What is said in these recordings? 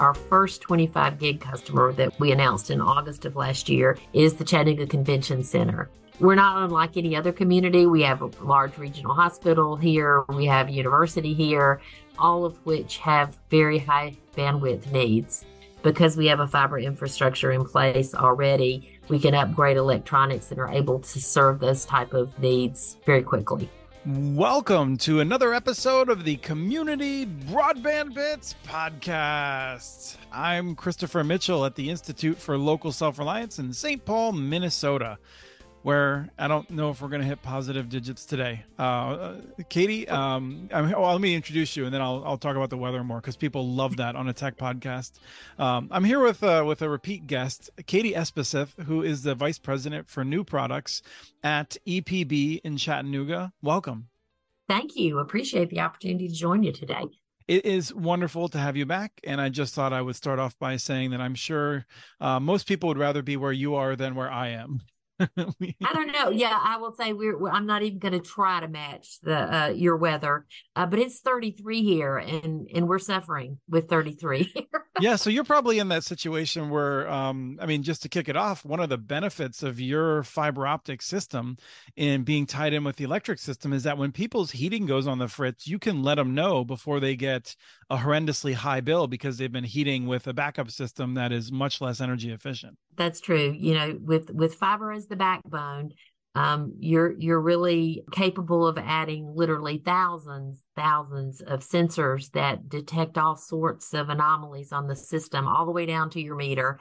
Our first 25 gig customer that we announced in August of last year is the Chattanooga Convention Center. We're not unlike any other community. We have a large regional hospital here, we have a university here, all of which have very high bandwidth needs. Because we have a fiber infrastructure in place already, we can upgrade electronics and are able to serve those type of needs very quickly. Welcome to another episode of the Community Broadband Bits podcast. I'm Christopher Mitchell at the Institute for Local Self Reliance in St. Paul, Minnesota where I don't know if we're going to hit positive digits today. Uh, Katie, um, well, let me introduce you, and then I'll I'll talk about the weather more because people love that on a tech podcast. Um, I'm here with uh, with a repeat guest, Katie Espeseth, who is the vice president for new products at EPB in Chattanooga. Welcome. Thank you. Appreciate the opportunity to join you today. It is wonderful to have you back. And I just thought I would start off by saying that I'm sure uh, most people would rather be where you are than where I am. I don't know. Yeah, I will say we're. I'm not even going to try to match the uh, your weather, uh, but it's 33 here, and and we're suffering with 33. yeah, so you're probably in that situation where, um, I mean, just to kick it off, one of the benefits of your fiber optic system in being tied in with the electric system is that when people's heating goes on the fritz, you can let them know before they get a horrendously high bill because they've been heating with a backup system that is much less energy efficient. That's true. You know, with with fiber as the backbone, um, you're you're really capable of adding literally thousands thousands of sensors that detect all sorts of anomalies on the system all the way down to your meter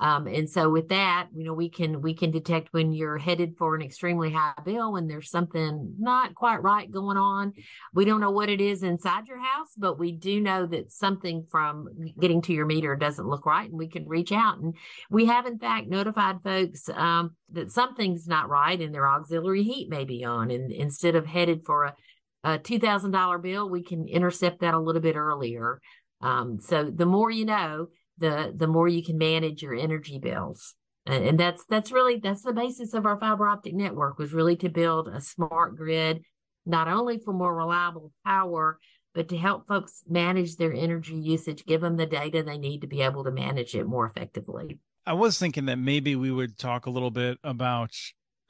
um, and so with that, you know, we can we can detect when you're headed for an extremely high bill when there's something not quite right going on. We don't know what it is inside your house, but we do know that something from getting to your meter doesn't look right, and we can reach out. And we have in fact notified folks um, that something's not right and their auxiliary heat may be on, and instead of headed for a, a two thousand dollar bill, we can intercept that a little bit earlier. Um, so the more you know the the more you can manage your energy bills. And that's that's really that's the basis of our fiber optic network was really to build a smart grid not only for more reliable power but to help folks manage their energy usage give them the data they need to be able to manage it more effectively. I was thinking that maybe we would talk a little bit about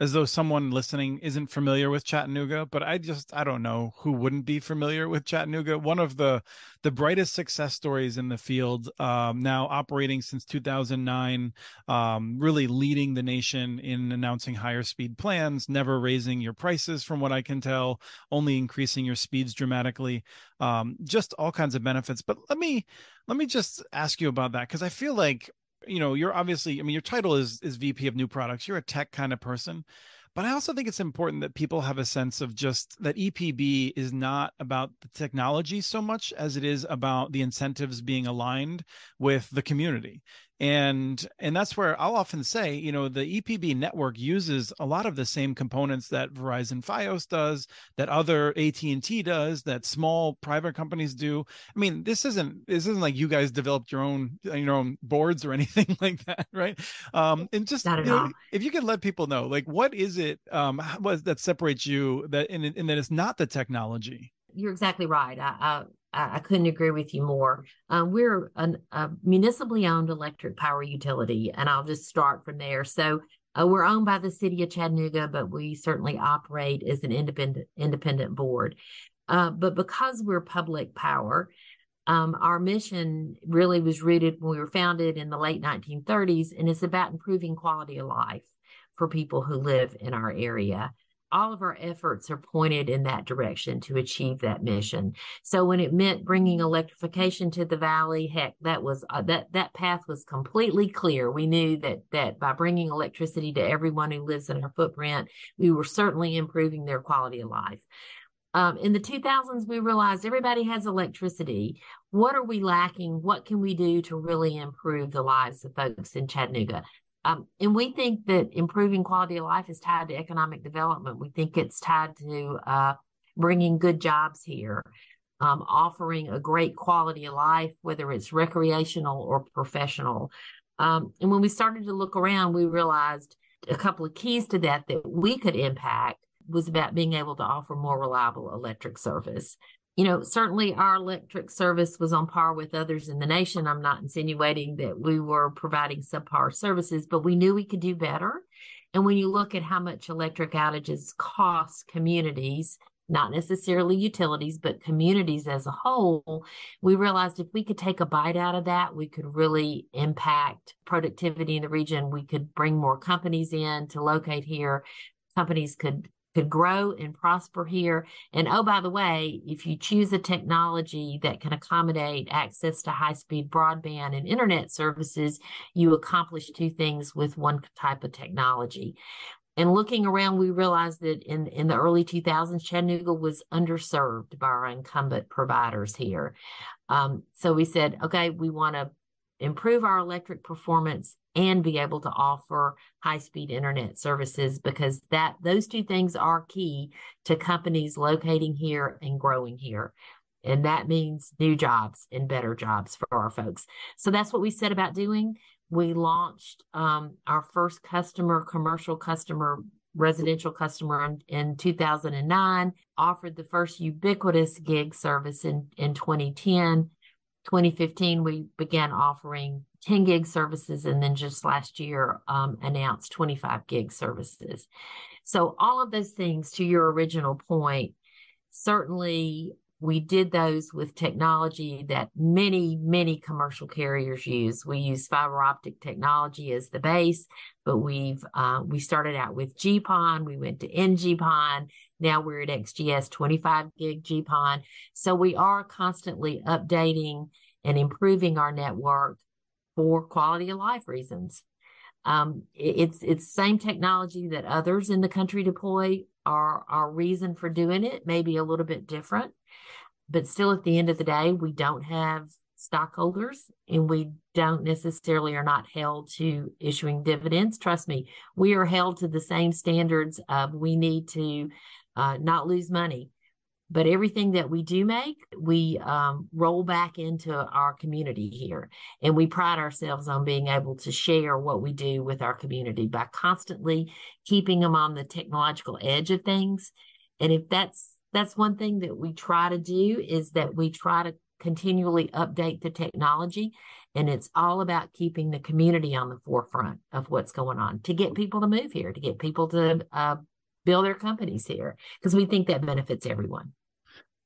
as though someone listening isn't familiar with Chattanooga, but I just I don't know who wouldn't be familiar with Chattanooga. One of the the brightest success stories in the field, um, now operating since 2009, um, really leading the nation in announcing higher speed plans, never raising your prices, from what I can tell, only increasing your speeds dramatically, um, just all kinds of benefits. But let me let me just ask you about that because I feel like you know you're obviously i mean your title is is vp of new products. You're a tech kind of person. But I also think it's important that people have a sense of just that EPB is not about the technology so much as it is about the incentives being aligned with the community and and that's where i'll often say you know the epb network uses a lot of the same components that verizon fios does that other at&t does that small private companies do. I mean this isn't this isn't like you guys developed your own your own boards or anything like that right? Um and just you know, if you could let people know like what is it um what that separates you that and, and that it's not the technology? You're exactly right. I, I, I couldn't agree with you more. Um, we're an, a municipally owned electric power utility, and I'll just start from there. So uh, we're owned by the city of Chattanooga, but we certainly operate as an independent independent board. Uh, but because we're public power, um, our mission really was rooted when we were founded in the late 1930s, and it's about improving quality of life for people who live in our area all of our efforts are pointed in that direction to achieve that mission. So when it meant bringing electrification to the valley, heck, that was uh, that that path was completely clear. We knew that that by bringing electricity to everyone who lives in our footprint, we were certainly improving their quality of life. Um, in the 2000s, we realized everybody has electricity. What are we lacking? What can we do to really improve the lives of folks in Chattanooga? Um, and we think that improving quality of life is tied to economic development. We think it's tied to uh, bringing good jobs here, um, offering a great quality of life, whether it's recreational or professional. Um, and when we started to look around, we realized a couple of keys to that that we could impact was about being able to offer more reliable electric service. You know, certainly our electric service was on par with others in the nation. I'm not insinuating that we were providing subpar services, but we knew we could do better. And when you look at how much electric outages cost communities, not necessarily utilities, but communities as a whole, we realized if we could take a bite out of that, we could really impact productivity in the region. We could bring more companies in to locate here. Companies could could grow and prosper here. And oh, by the way, if you choose a technology that can accommodate access to high speed broadband and internet services, you accomplish two things with one type of technology. And looking around, we realized that in, in the early 2000s, Chattanooga was underserved by our incumbent providers here. Um, so we said, okay, we want to improve our electric performance and be able to offer high speed internet services because that those two things are key to companies locating here and growing here. And that means new jobs and better jobs for our folks. So that's what we said about doing. We launched um, our first customer commercial customer residential customer in, in 2009 offered the first ubiquitous gig service in, in 2010 2015, we began offering 10 gig services, and then just last year um, announced 25 gig services. So, all of those things, to your original point, certainly we did those with technology that many, many commercial carriers use. We use fiber optic technology as the base, but we've uh, we started out with GPON, we went to NG-PON, now we're at XGS 25 gig GPON. So we are constantly updating and improving our network for quality of life reasons. Um, it's it's same technology that others in the country deploy. Our our reason for doing it may be a little bit different, but still at the end of the day, we don't have stockholders and we don't necessarily are not held to issuing dividends. Trust me, we are held to the same standards of we need to uh, not lose money. But everything that we do make, we um, roll back into our community here. And we pride ourselves on being able to share what we do with our community by constantly keeping them on the technological edge of things. And if that's that's one thing that we try to do is that we try to continually update the technology and it's all about keeping the community on the forefront of what's going on to get people to move here to get people to uh, build their companies here because we think that benefits everyone.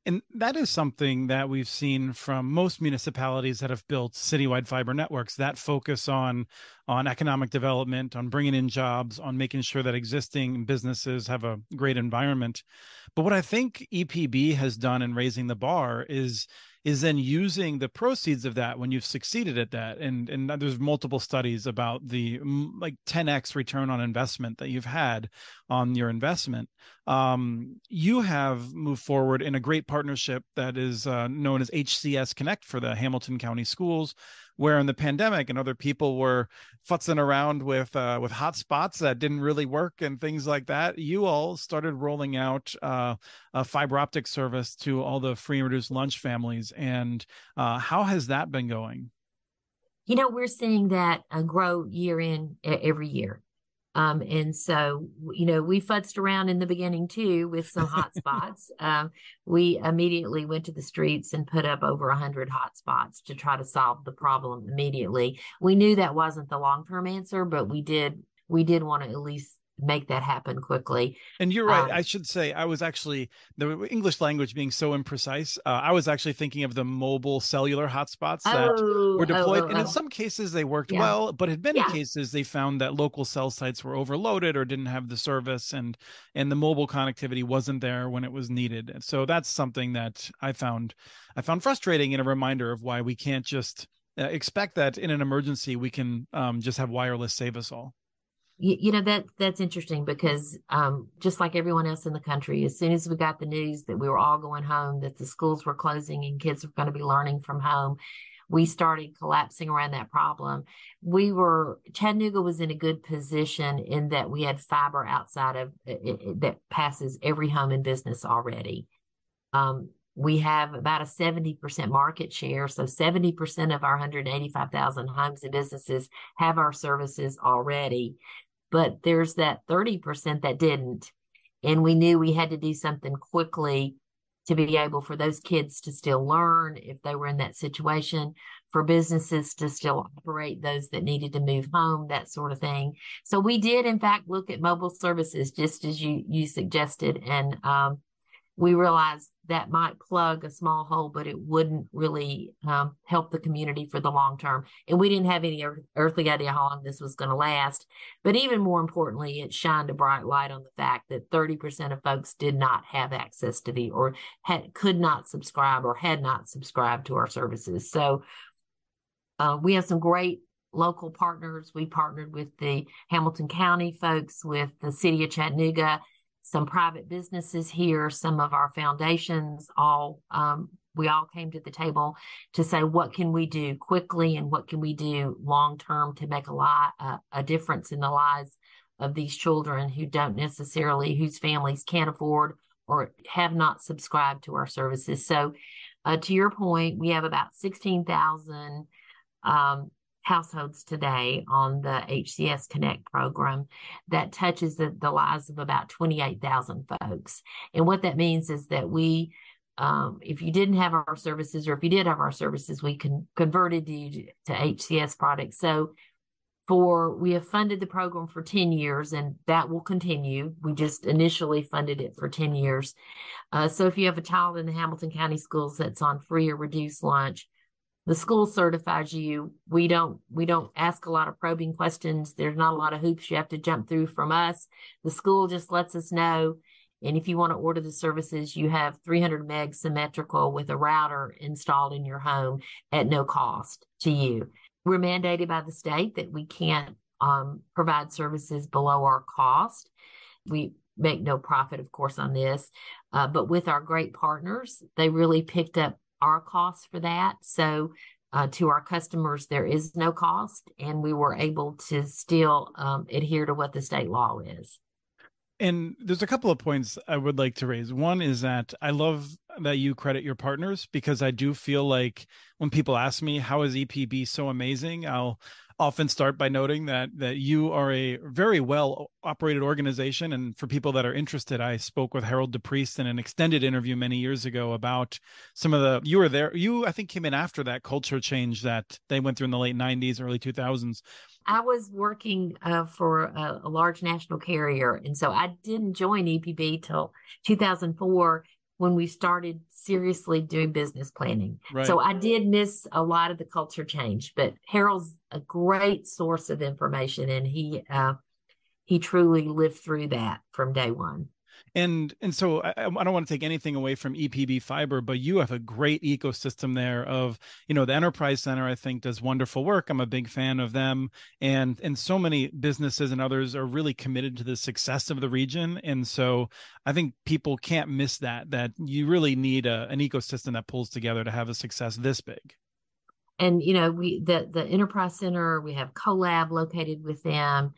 And that is something that we've seen from most municipalities that have built citywide fiber networks that focus on on economic development, on bringing in jobs, on making sure that existing businesses have a great environment. But what I think EPB has done in raising the bar is is then using the proceeds of that when you've succeeded at that. And and there's multiple studies about the like 10x return on investment that you've had on your investment. Um, you have moved forward in a great partnership that is uh, known as hcs connect for the hamilton county schools where in the pandemic and other people were futzing around with uh, with hotspots that didn't really work and things like that, you all started rolling out uh, a fiber optic service to all the free and reduced lunch families. And uh, how has that been going? You know, we're seeing that uh, grow year in every year. Um, and so, you know, we futzed around in the beginning too with some hot spots. um, we immediately went to the streets and put up over 100 hot spots to try to solve the problem immediately. We knew that wasn't the long term answer, but we did we did want to at least make that happen quickly. And you're right. Um, I should say I was actually the English language being so imprecise. Uh, I was actually thinking of the mobile cellular hotspots that oh, were deployed, oh, oh, and in oh. some cases they worked yeah. well, but in many yeah. cases they found that local cell sites were overloaded or didn't have the service, and and the mobile connectivity wasn't there when it was needed. And so that's something that I found I found frustrating and a reminder of why we can't just uh, expect that in an emergency we can um, just have wireless save us all you, you know that that's interesting because um, just like everyone else in the country, as soon as we got the news that we were all going home, that the schools were closing and kids were going to be learning from home, we started collapsing around that problem. We were Chattanooga was in a good position in that we had fiber outside of it, it, that passes every home and business already. Um, we have about a 70% market share. So 70% of our 185,000 homes and businesses have our services already but there's that 30% that didn't. And we knew we had to do something quickly to be able for those kids to still learn if they were in that situation, for businesses to still operate, those that needed to move home, that sort of thing. So we did, in fact, look at mobile services just as you you suggested, and um, we realized that might plug a small hole, but it wouldn't really um, help the community for the long term. And we didn't have any earthly idea how long this was going to last. But even more importantly, it shined a bright light on the fact that 30% of folks did not have access to the or had, could not subscribe or had not subscribed to our services. So uh, we have some great local partners. We partnered with the Hamilton County folks, with the city of Chattanooga some private businesses here, some of our foundations, all um, we all came to the table to say what can we do quickly and what can we do long term to make a lot uh, a difference in the lives of these children who don't necessarily whose families can't afford or have not subscribed to our services. So, uh, to your point, we have about sixteen thousand um, households today on the HCS Connect program that touches the, the lives of about 28,000 folks. And what that means is that we, um, if you didn't have our services or if you did have our services, we can converted you to, to HCS products. So for we have funded the program for 10 years and that will continue. We just initially funded it for 10 years. Uh, so if you have a child in the Hamilton County schools that's on free or reduced lunch, the school certifies you. We don't we don't ask a lot of probing questions. There's not a lot of hoops you have to jump through from us. The school just lets us know. And if you want to order the services you have 300 meg symmetrical with a router installed in your home at no cost to you. We're mandated by the state that we can't um, provide services below our cost. We make no profit of course on this. Uh, but with our great partners they really picked up our costs for that. So uh, to our customers, there is no cost, and we were able to still um, adhere to what the state law is. And there's a couple of points I would like to raise. One is that I love that you credit your partners because I do feel like when people ask me how is EPB so amazing, I'll often start by noting that that you are a very well operated organization. And for people that are interested i spoke with harold depriest in an extended interview many years ago about some of the you were there you i think came in after that culture change that they went through in the late 90s early 2000s I was working uh, for a, a, large national carrier, and so I didn't join EPB till 2004 when we started seriously doing business planning. Right. So I did miss a lot of the culture change, but Harold's a great source of information and he uh, he truly lived through that from day one and and so I, I, don't want to take anything away from epb fiber but you have a great ecosystem there of you know the enterprise center i think does wonderful work. I'm a big fan of them. And and so many businesses and others are really committed to the success of the region. And so i think people can't miss that that you really need a, an ecosystem that pulls together to have a success this big. And you know we the the enterprise center we have collab located with them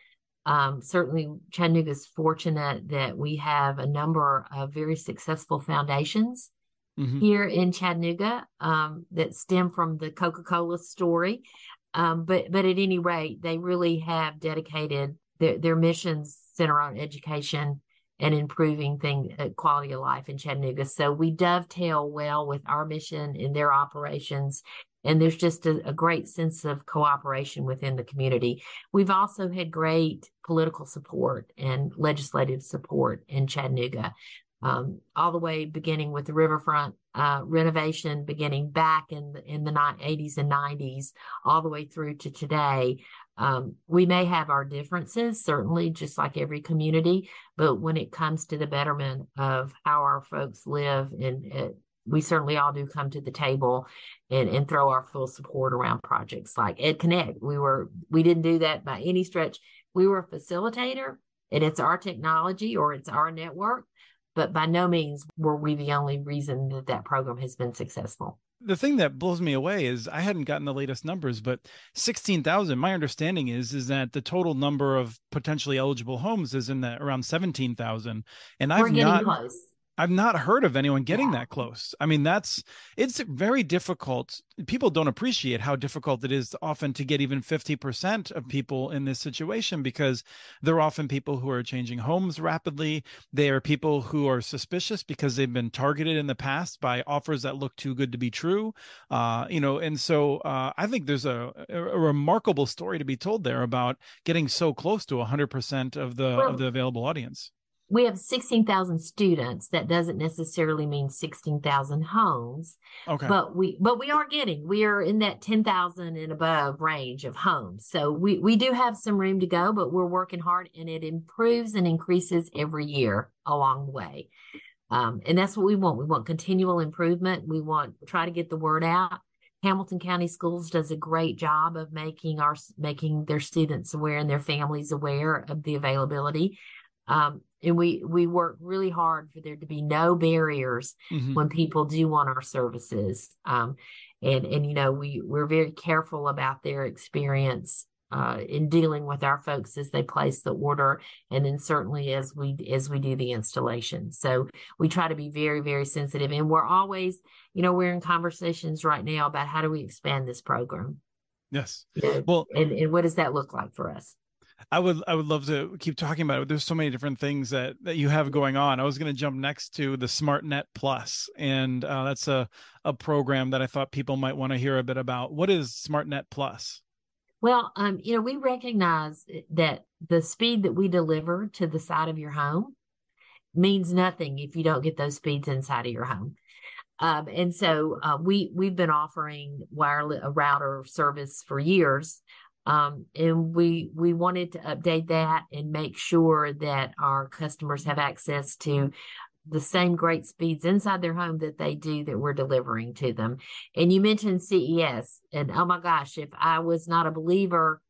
um, certainly Chattanooga is fortunate that we have a number of very successful foundations mm-hmm. here in Chattanooga um, that stem from the Coca-Cola story. Um, but but at any rate, they really have dedicated their, their missions center on education and improving thing uh, quality of life in Chattanooga. So we dovetail well with our mission in their operations and there's just a, a, great sense of cooperation within the community. We've also had great political support and legislative support in Chattanooga, um, all the way beginning with the riverfront uh, renovation, beginning back in the, in the 80s and 90s, all the way through to today. Um, we may have our differences, certainly, just like every community, but when it comes to the betterment of how our folks live and uh, we certainly all do come to the table and, and throw our full support around projects like Ed Connect. We were we didn't do that by any stretch. We were a facilitator and it's our technology or it's our network, but by no means were we the only reason that that program has been successful. The thing that blows me away is I hadn't gotten the latest numbers, but 16,000, my understanding is is that the total number of potentially eligible homes is in that around 17,000. And I've not close I've not heard of anyone getting yeah. that close. I mean, that's it's very difficult. People don't appreciate how difficult it is often to get even 50% of people in this situation because they're often people who are changing homes rapidly. They are people who are suspicious because they've been targeted in the past by offers that look too good to be true. Uh, you know, and so uh, I think there's a, a, remarkable story to be told there about getting so close to 100% of the well, of the available audience we have 16,000 students. That doesn't necessarily mean 16,000 homes. Okay. But we but we are getting we are in that 10,000 and above range of homes. So we we do have some room to go, but we're working hard and it improves and increases every year along the way. Um, and that's what we want. We want continual improvement. We want try to get the word out. Hamilton County Schools does a great job of making our making their students aware and their families aware of the availability. Um, and we we work really hard for there to be no barriers mm-hmm. when people do want our services. Um, and and you know we we're very careful about their experience uh, in dealing with our folks as they place the order and then certainly as we as we do the installation. So we try to be very very sensitive and we're always you know we're in conversations right now about how do we expand this program. Yes. You know, well and, and what does that look like for us I would I would love to keep talking about it. There's so many different things that that you have going on. I was going to jump next to the SmartNet Plus, and uh, that's a a program that I thought people might want to hear a bit about. What is SmartNet Plus? Well, um, you know, we recognize that the speed that we deliver to the side of your home means nothing if you don't get those speeds inside of your home. Um, and so uh, we we've been offering wireless a router service for years um, and we we wanted to update that and make sure that our customers have access to the same great speeds inside their home that they do that we're delivering to them. And you mentioned CES, and oh my gosh, if I was not a believer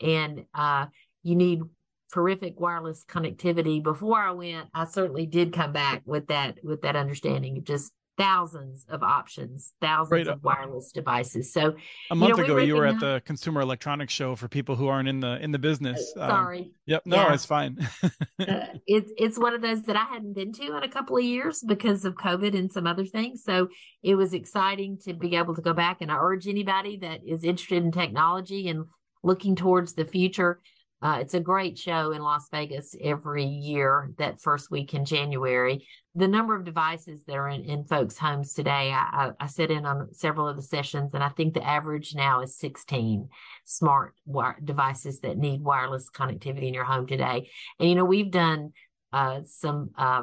and uh, you need terrific wireless connectivity before I went, I certainly did come back with that with that understanding. Just thousands of options, thousands right. of wireless devices. So a month you know, ago, we you were at the Consumer Electronics Show for people who aren't in the in the business. Uh, sorry. Um, yep. No, yeah. it's fine. uh, it's it's one of those that I hadn't been to in a couple of years because of COVID and some other things. So it was exciting to be able to go back. And I urge anybody that is interested in technology and looking towards the future uh, it's a great show in Las Vegas every year, that first week in January. The number of devices that are in, in folks' homes today, I, I, I sit in on several of the sessions, and I think the average now is 16 smart wire, devices that need wireless connectivity in your home today. And, you know, we've done uh, some uh,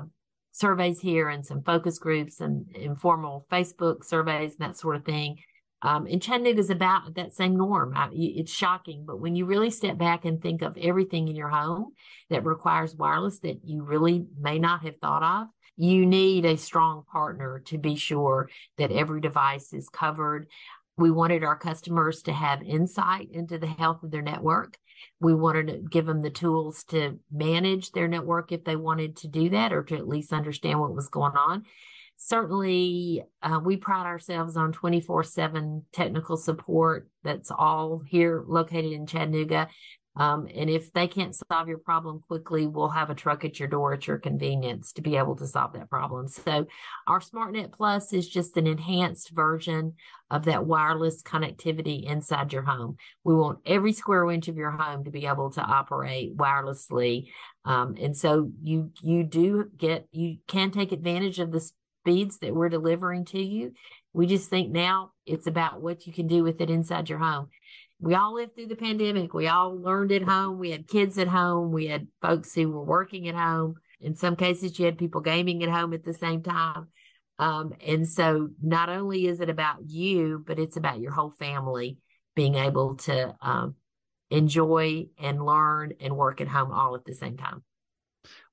surveys here and some focus groups and informal Facebook surveys and that sort of thing. Um, and Chattanooga is about that same norm. I, it's shocking, but when you really step back and think of everything in your home that requires wireless that you really may not have thought of, you need a strong partner to be sure that every device is covered. We wanted our customers to have insight into the health of their network. We wanted to give them the tools to manage their network if they wanted to do that or to at least understand what was going on certainly uh, we pride ourselves on 24 7 technical support that's all here located in chattanooga. Um, and if they can't solve your problem quickly we'll have a truck at your door at your convenience to be able to solve that problem. So our smartnet plus is just an enhanced version of that wireless connectivity inside your home. We want every square inch of your home to be able to operate wirelessly. Um, and so you you do get you can take advantage of this speeds that we're delivering to you. We just think now it's about what you can do with it inside your home. We all lived through the pandemic. We all learned at home. We had kids at home. We had folks who were working at home. In some cases, you had people gaming at home at the same time. Um, and so not only is it about you, but it's about your whole family being able to um, enjoy and learn and work at home all at the same time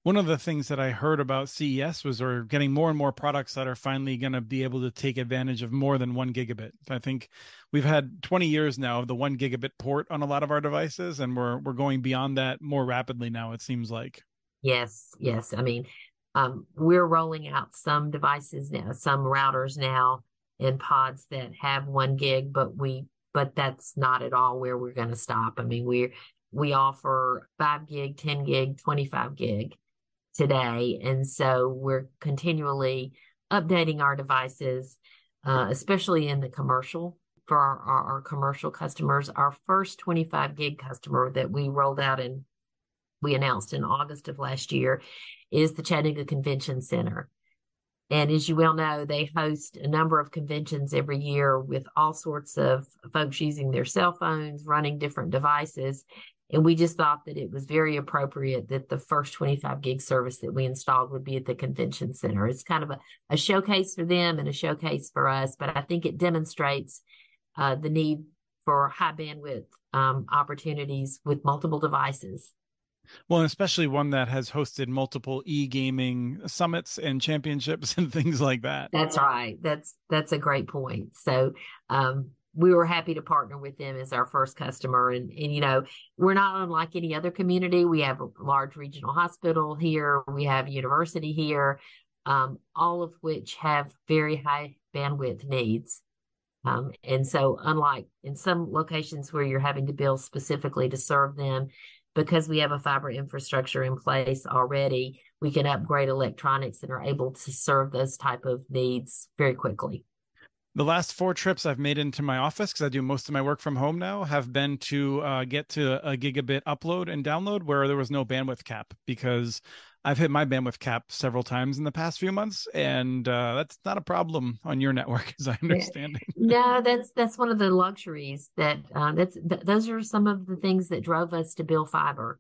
one of the things that I heard about CES was we're getting more and more products that are finally going to be able to take advantage of more than one gigabit. I think we've had 20 years now of the one gigabit port on a lot of our devices, and we're we're going beyond that more rapidly now. It seems like. Yes, yes. I mean, um, we're rolling out some devices now, some routers now in pods that have one gig, but we but that's not at all where we're going to stop. I mean, we're we offer five gig, 10 gig, 25 gig today. And so we're continually updating our devices, uh, especially in the commercial for our, our, our, commercial customers. Our first 25 gig customer that we rolled out and we announced in August of last year is the Chattanooga Convention Center. And as you well know, they host a number of conventions every year with all sorts of folks using their cell phones, running different devices. And we just thought that it was very appropriate that the first 25 gig service that we installed would be at the convention center. It's kind of a, a showcase for them and a showcase for us, but I think it demonstrates uh, the need for high bandwidth um, opportunities with multiple devices. Well, especially one that has hosted multiple e-gaming summits and championships and things like that. That's right. That's that's a great point. So um, we were happy to partner with them as our first customer. And, and, you know, we're not unlike any other community. We have a large regional hospital here, we have university here, um, all of which have very high bandwidth needs. Um, and so, unlike in some locations where you're having to build specifically to serve them, because we have a fiber infrastructure in place already, we can upgrade electronics and are able to serve those type of needs very quickly the last four trips I've made into my office because I do most of my work from home now have been to uh, get to a gigabit upload and download where there was no bandwidth cap because I've hit my bandwidth cap several times in the past few months, and uh, that's not a problem on your network, as I understand it. no, that's that's one of the luxuries that uh, that's th- those are some of the things that drove us to build fiber.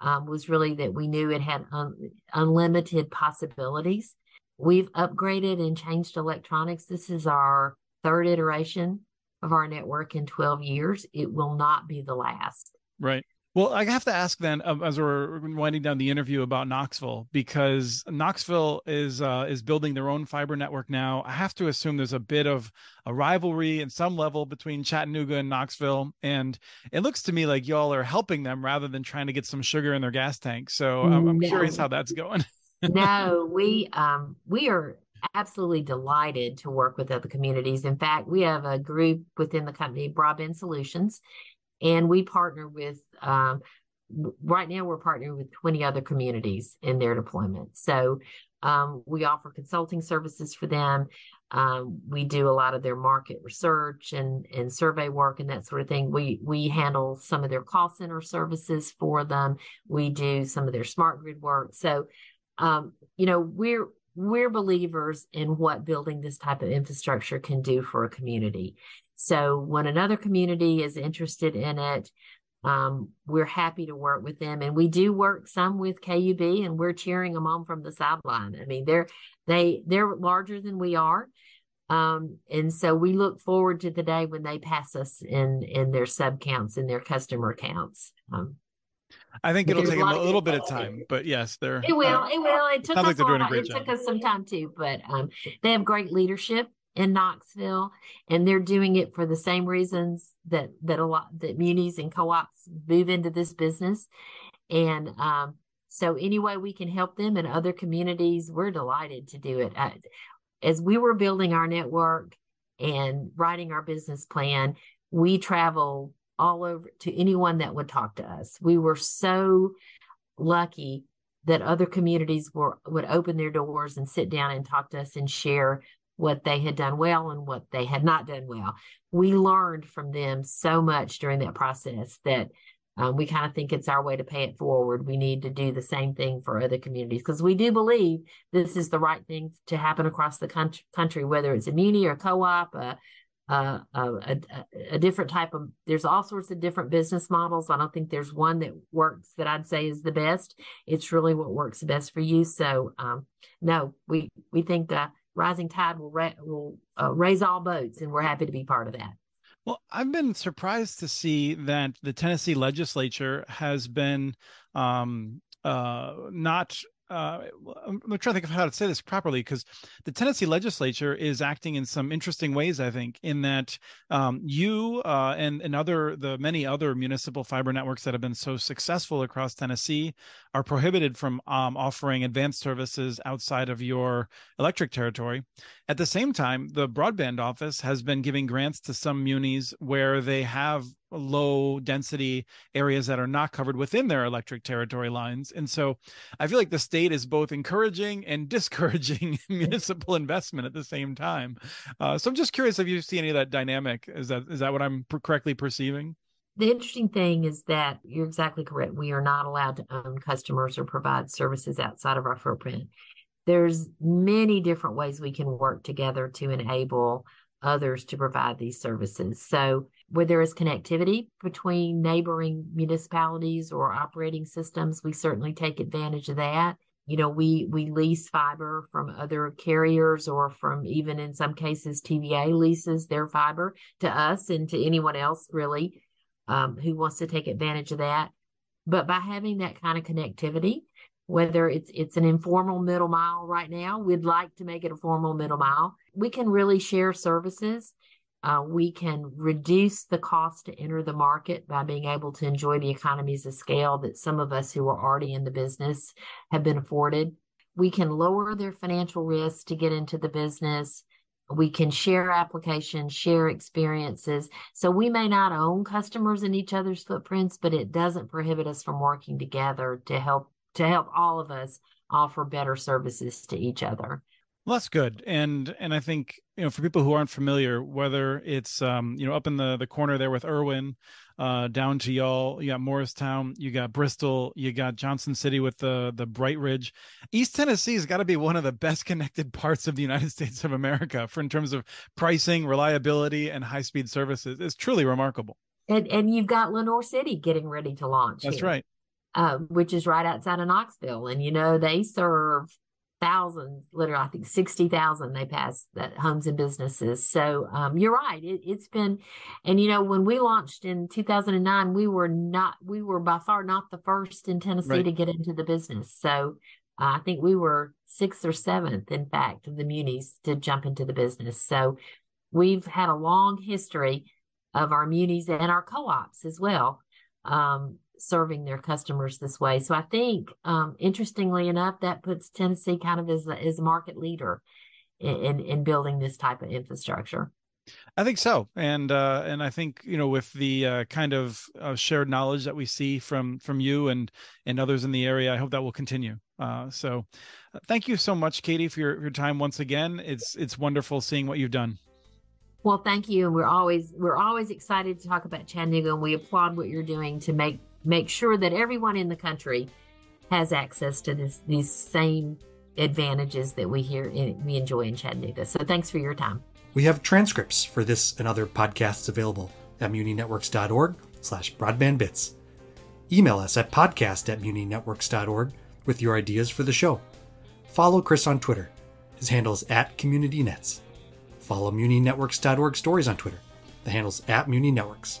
Um, was really that we knew it had un- unlimited possibilities We've upgraded and changed electronics. This is our third iteration of our network in 12 years. It will not be the last. Right. Well, I have to ask then, uh, as we're winding down the interview about Knoxville, because Knoxville is uh, is building their own fiber network now. I have to assume there's a bit of a rivalry in some level between Chattanooga and Knoxville, and it looks to me like y'all are helping them rather than trying to get some sugar in their gas tank. So I'm, I'm no. curious how that's going. no, we um we are absolutely delighted to work with other communities. In fact, we have a group within the company, Broadband Solutions, and we partner with um, right now we're partnering with 20 other communities in their deployment. So um, we offer consulting services for them. Um, we do a lot of their market research and, and survey work and that sort of thing. We we handle some of their call center services for them. We do some of their smart grid work. So um, you know, we're we're believers in what building this type of infrastructure can do for a community. So when another community is interested in it, um, we're happy to work with them, and we do work some with KUB, and we're cheering them on from the sideline. I mean, they're they they're larger than we are, um, and so we look forward to the day when they pass us in in their sub counts and their customer counts. Um, I think it'll take them a little bit of time, but yes, they're. It will. Uh, it will. It took us. Like a, it job. took us some time too, but um, they have great leadership in Knoxville, and they're doing it for the same reasons that that a lot that munis and co-ops move into this business, and um, so any way we can help them in other communities, we're delighted to do it. I, as we were building our network and writing our business plan, we travel all over to anyone that would talk to us. We were so lucky that other communities were would open their doors and sit down and talk to us and share what they had done well and what they had not done well. We learned from them so much during that process that um, we kind of think it's our way to pay it forward. We need to do the same thing for other communities because we do believe this is the right thing to happen across the country, whether it's a muni or co-op, a, uh, a, a, different type of there's all sorts of different business models. I don't think there's one that works that i'd say is the best. It's really what works best for you. So um, no we we think uh, rising tide will ra- will uh, raise all boats and we're happy to be part of that. Well, I've been surprised to see that the Tennessee legislature has been um, uh, not uh, I'm trying to think of how to say this properly because the Tennessee legislature is acting in some interesting ways. I think in that um, you uh, and and other the many other municipal fiber networks that have been so successful across Tennessee are prohibited from um, offering advanced services outside of your electric territory. At the same time, the broadband office has been giving grants to some munis where they have low density areas that are not covered within their electric territory lines. And so I feel like the state is both encouraging and discouraging municipal investment at the same time. Uh, so I'm just curious if you see any of that dynamic. Is that is that what I'm correctly perceiving? The interesting thing is that you're exactly correct. We are not allowed to own customers or provide services outside of our footprint. There's many different ways we can work together to enable others to provide these services. So where there is connectivity between neighboring municipalities or operating systems, we certainly take advantage of that. You know, we we lease fiber from other carriers or from even in some cases TVA leases their fiber to us and to anyone else really um, who wants to take advantage of that. But by having that kind of connectivity, whether it's it's an informal middle mile right now, we'd like to make it a formal middle mile. We can really share services. Uh, we can reduce the cost to enter the market by being able to enjoy the economies of scale that some of us who are already in the business have been afforded. We can lower their financial risk to get into the business we can share applications, share experiences. So we may not own customers in each other's footprints, but it doesn't prohibit us from working together to help to help all of us offer better services to each other. Well, that's good, and and I think you know for people who aren't familiar, whether it's um you know up in the the corner there with Erwin, uh down to y'all, you got Morristown, you got Bristol, you got Johnson City with the the BrightRidge. East Tennessee has got to be one of the best connected parts of the United States of America for in terms of pricing, reliability, and high speed services. It's truly remarkable. And and you've got Lenoir City getting ready to launch. That's here, right. Uh, which is right outside of Knoxville, and you know they serve thousands, literally, I think 60,000 they passed that homes and businesses. So um, you're right. It, has been, and you know, when we launched in 2009, we were not, we were by far not the first in Tennessee right. to get into the business. So uh, I think we were sixth or seventh, in fact, of the munis to jump into the business. So we've had a long history of our munis and our co-ops as well. Um, serving their customers this way. So I think, um, interestingly enough, that puts Tennessee kind of as a, as a market leader in, in, in building this type of infrastructure. I think so, and uh, and I think you know with the uh, kind of uh, shared knowledge that we see from from you and and others in the area, I hope that will continue. Uh, so, uh, thank you so much, Katie, for your, your time once again. It's it's wonderful seeing what you've done. Well, thank you, and we're always we're always excited to talk about Chattanooga, and we applaud what you're doing to make make sure that everyone in the country has access to this, these same advantages that we hear in, we enjoy in Chattanooga. So thanks for your time. We have transcripts for this and other podcasts available at muninetworks.org slash broadbandbits. Email us at podcast at muninetworks.org with your ideas for the show. Follow Chris on Twitter. His handle is at CommunityNets. Follow muninetworks.org stories on Twitter. The handle's at muninetworks.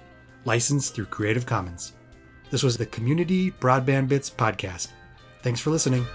licensed through Creative Commons. This was the Community Broadband Bits podcast. Thanks for listening.